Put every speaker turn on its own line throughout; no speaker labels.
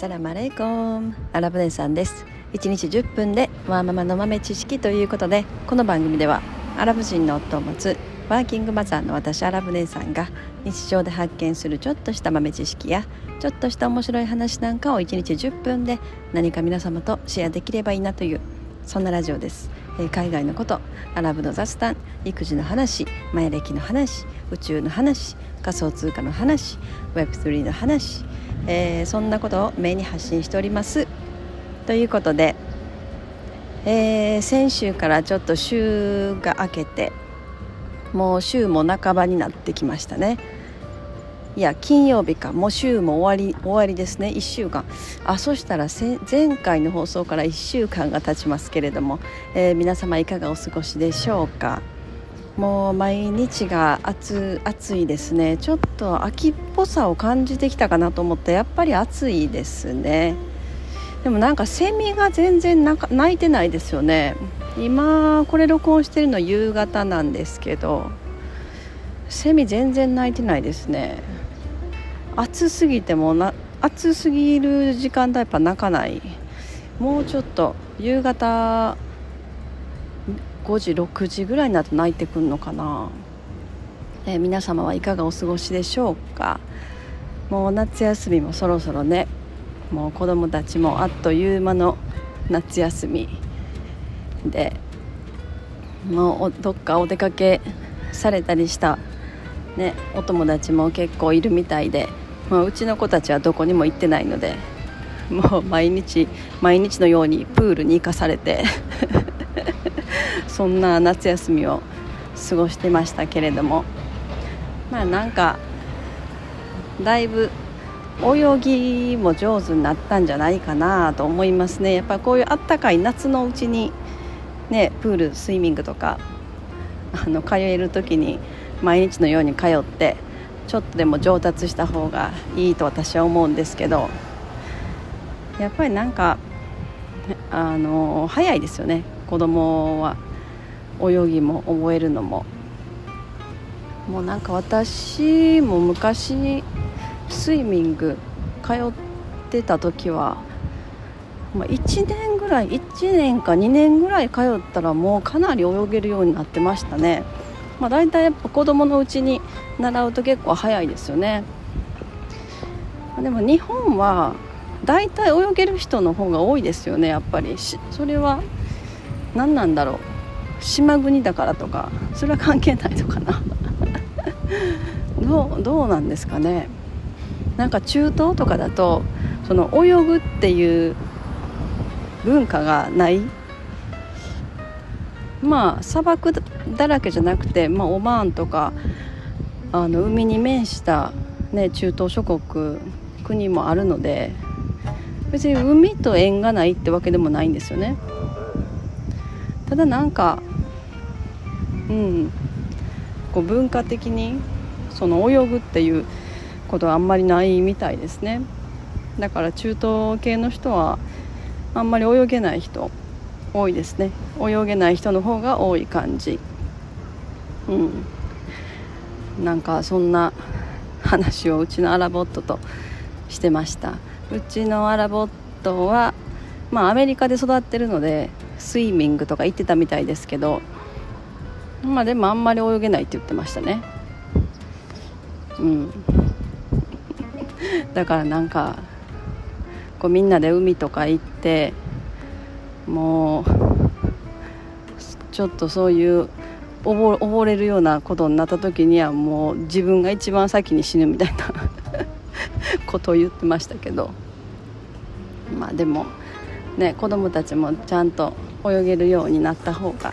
サラマレイコンアラブ姉さんです。1日10分でワーママの豆知識ということでこの番組ではアラブ人の夫を持つワーキングマザーの私アラブ姉さんが日常で発見するちょっとした豆知識やちょっとした面白い話なんかを1日10分で何か皆様とシェアできればいいなというそんなラジオです、えー、海外のことアラブの雑談育児の話前歴の話宇宙の話仮想通貨の話 Web3 の話えー、そんなことをメインに発信しております。ということで、えー、先週からちょっと週が明けてもう週も半ばになってきましたね。いや金曜日か。もう週も終わり終わりですね。1週間。あそしたら前回の放送から1週間が経ちますけれども、えー、皆様いかがお過ごしでしょうか？もう毎日が暑暑いですね。ちょっと秋っぽさを感じてきたかなと思ってやっぱり暑いですね。でもなんかセミが全然鳴いてないですよね。今これ録音してるの夕方なんですけどセミ全然鳴いてないですね。暑すぎてもな暑すぎる時間帯やっぱ鳴かない。もうちょっと夕方5時6時ぐらいになると泣いてくるのかな、えー、皆様はいかがお過ごしでしょうか。もう夏休みもそろそろね。もう子供たちもあっという間の夏休みで。もうどっかお出かけされたりした、ね、お友達も結構いるみたいで、まあ、うちの子たちはどこにも行ってないので。もう毎日毎日のようにプールに行かされて。そんな夏休みを過ごしてましたけれども。まあなんかだいぶ泳ぎも上手になったんじゃないかなと思いますね。やっぱこういうあったかい夏のうちにねプールスイミングとかあの通える時に毎日のように通ってちょっとでも上達した方がいいと私は思うんですけどやっぱりなんかあの早いですよね。子供は泳ぎも覚えるのも。もうなんか私も昔スイミング通ってた時は、まあ、1年ぐらい1年か2年ぐらい通ったらもうかなり泳げるようになってましたね、まあ、大体やっぱ子供のうちに習うと結構早いですよね。でも日本は大体泳げる人の方が多いですよねやっぱり。それは何なんだろう。島国だからとかそれは関係ないのかな。どうどうなんですかね。なんか中東とかだとその泳ぐっていう文化がない。まあ砂漠だらけじゃなくて、まあ、オマーンとかあの海に面した、ね、中東諸国国もあるので別に海と縁がないってわけでもないんですよね。ただなんかうん。こう文化的にその泳ぐっていうことはあんまりないみたいですね。だから中東系の人はあんまり泳げない人多いですね。泳げない人の方が多い感じ。うん。なんかそんな話をうちのアラボットとしてました。うちのアラボットはまあアメリカで育ってるのでスイミングとか行ってたみたいですけどまあでもあんまり泳げないって言ってましたね。うん。だからなんかこうみんなで海とか行ってもうちょっとそういう溺溺れるようなことになった時にはもう自分が一番先に死ぬみたいな ことを言ってましたけど。まあでもね子供たちもちゃんと泳げるようになった方が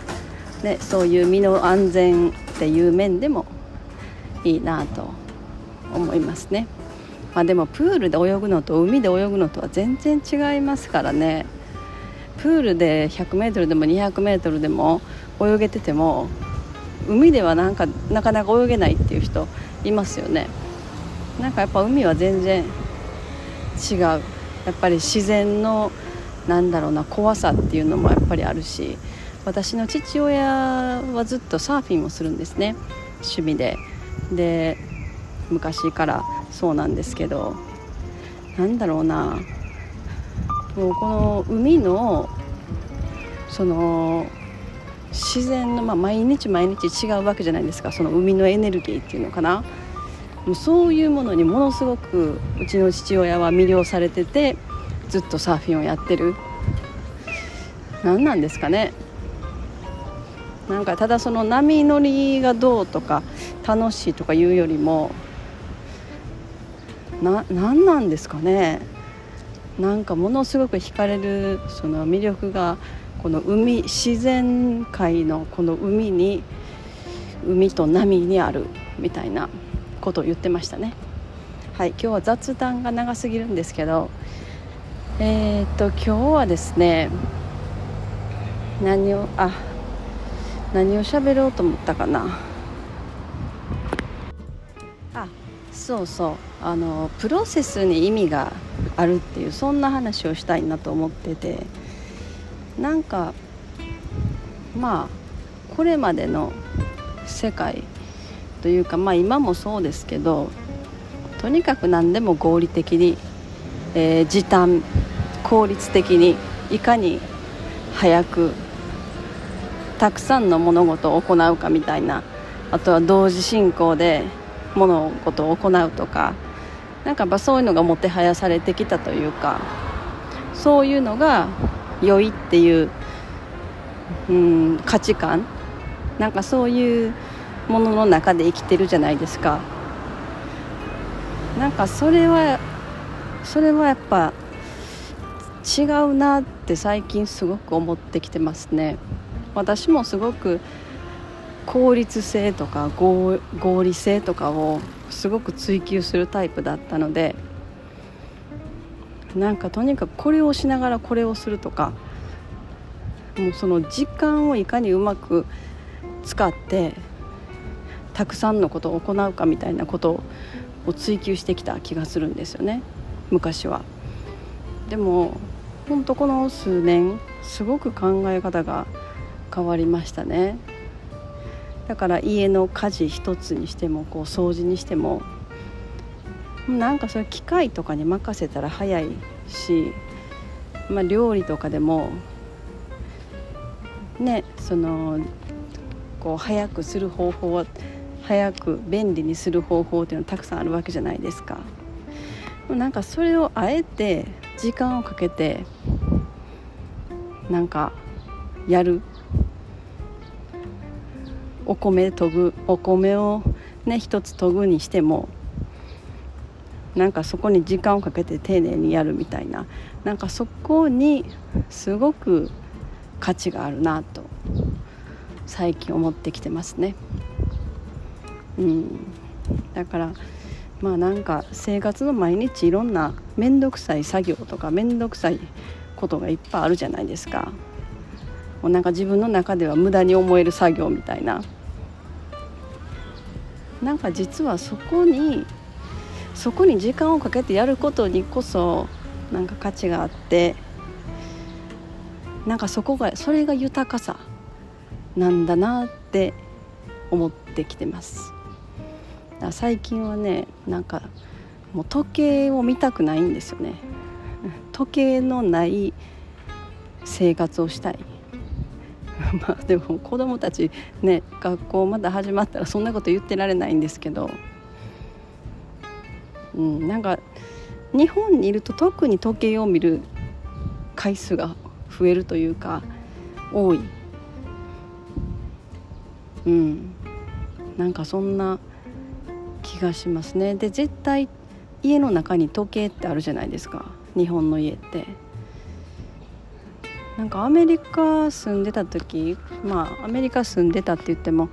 ね、そういう身の安全っていう面でもいいなと思いますね、まあ、でもプールで泳ぐのと海で泳ぐのとは全然違いますからね。プールで 100m でも 200m でも泳げてても海ではなんかなかなか泳げないっていう人いますよね。なんかやっぱ海は全然違う。やっぱり自然のなんだろうな怖さっていうのもやっぱりあるし私の父親はずっとサーフィンをするんですね。趣味で。で昔からそうなんですけど。なんだろうな。もうこの海のその自然の、まあ、毎日毎日違うわけじゃないですか。その海のエネルギーっていうのかな。もうそういうものにものすごくうちの父親は魅了されててずっとサーフィンをやってる。何なんですかね。なんかただその波乗りがどうとか楽しいとかいうよりもな何なんですかね？なんかものすごく惹かれるその魅力がこの海自然界のこの海に海と波にあるみたいなことを言ってましたね。はい今日は雑談が長すぎるんですけどえー、っと今日はですね何をあ何を喋ろうと思ったかな？あそうそう。あのプロセスに意味があるっていうそんな話をしたいなと思ってて。なんかまあこれまでの世界というかまあ今もそうですけどとにかく何でも合理的に、えー、時短効率的にいかに早くたくさんの物事を行うかみたいなあとは同時進行で物事を行うとかなんかやっぱそういうのがもてはやされてきたというかそういうのが良いっていう、うん、価値観なんかそういうものの中で生きてるじゃないですか。なんかそれはそれはやっぱ違うなって最近すごく思ってきてますね。私もすごく効率性とか合理性とかをすごく追求するタイプだったのでなんかとにかくこれをしながらこれをするとかもうその時間をいかにうまく使ってたくさんのことを行うかみたいなことを追求してきた気がするんですよね昔は。でも本当この数年すごく考え方が変わりましたねだから家の家事一つにしてもこう掃除にしてもなんかそういう機械とかに任せたら早いし、まあ、料理とかでもねそのこう早くする方法は早く便利にする方法っていうのはたくさんあるわけじゃないですか。なんかそれをあえて時間をかけてなんかやるお米研ぐお米をね一つ研ぐにしてもなんかそこに時間をかけて丁寧にやるみたいななんかそこにすごく価値があるなと最近思ってきてますね。うん、だからまあなんか生活の毎日いろんな面倒くさい作業とか面倒くさいことがいっぱいあるじゃないですか。もうなんか自分の中では無駄に思える作業みたいななんか実はそこにそこに時間をかけてやることにこそなんか価値があってなんかそこがそれが豊かさなんだなって思ってきてます。最近はねなんかもう時計を見たくないんですよね。時計のない生活をしたい。まあでも子供たちね学校まだ始まったらそんなこと言ってられないんですけど、うん、なんか日本にいると特に時計を見る回数が増えるというか多い、うん、なんかそんな気がしますね。で絶対家の中に時計ってあるじゃないですか。日本の家って。なんかアメリカ住んでた時まあアメリカ住んでたって言っても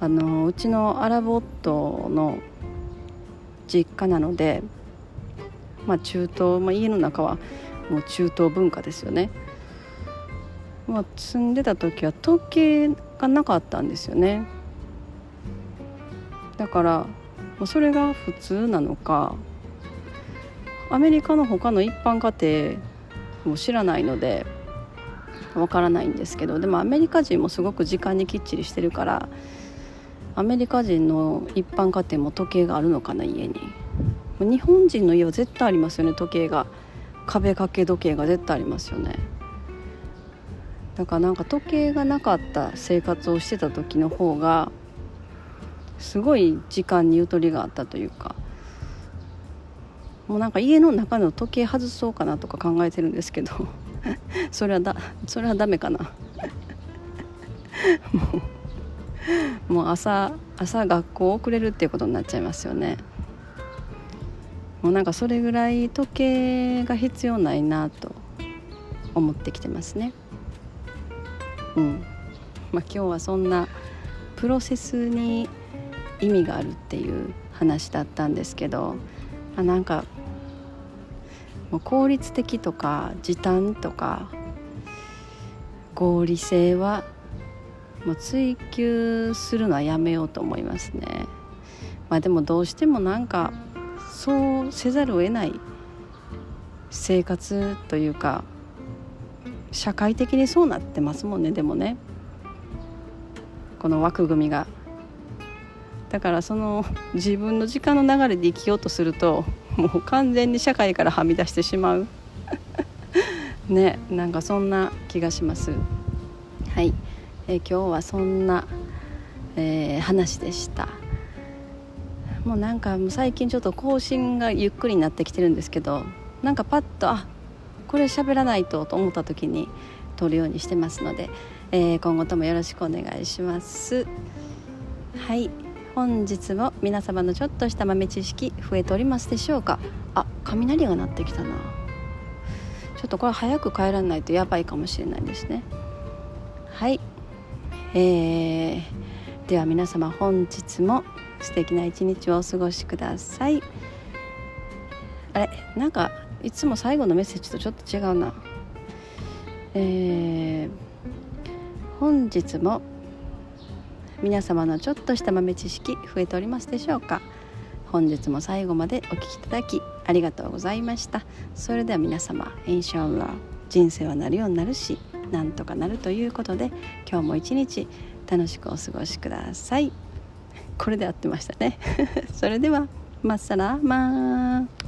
あのうちのアラボットの実家なので、まあ、中東、まあ、家の中はもう中東文化ですよね、まあ、住んでた時は時計がなかったんですよね。だからそれが普通なのかアメリカの他の一般家庭も知らないのでわからないんですけどでもアメリカ人もすごく時間にきっちりしてるからアメリカ人の一般家庭も時計があるのかな家に。日本人の家は絶対ありますよね時計が。壁掛け時計が絶対ありますよね。だからなんか時計がなかった生活をしてた時の方がすごい時間にゆとりがあったというか。もうなんか家の中の時計外そうかなとか考えてるんですけど。それはだそれはダメかな。もうもう朝朝学校遅れるっていうことになっちゃいますよね。もうなんかそれぐらい時計が必要ないなと思ってきてますね。うん。まあ今日はそんなプロセスに意味があるっていう話だったんですけどあなんかもう効率的とか時短とか合理性はもう追求するのはやめようと思いますね。まあでもどうしてもなんかそうせざるを得ない生活というか社会的にそうなってますもんねでもねこの枠組みがだからその自分の時間の流れで生きようとするともう完全に社会からはみ出してしまう。ねなんかそんな気がします。はい、えー、今日はそんな、えー、話でした。もうなんかもう最近ちょっと更新がゆっくりになってきてるんですけどなんかパッとあこれ喋らないとと思った時に撮るようにしてますので、えー、今後ともよろしくお願いします。はい。本日も皆様のちょっとした豆知識増えておりますでしょうか？あ雷が鳴ってきたな。ちょっとこれ早く帰らないとやばいかもしれないですね。はい。えー、では皆様本日も素敵な一日をお過ごしください。あれなんかいつも最後のメッセージとちょっと違うな。えー、本日も皆様のちょっとした豆知識増えておりますでしょうか？本日も最後までお聴きいただきありがとうございました。それでは皆様インシャンラ人生はなるようになるしなんとかなるということで今日も一日楽しくお過ごしください。これで合ってましたねそれではマッサラーマー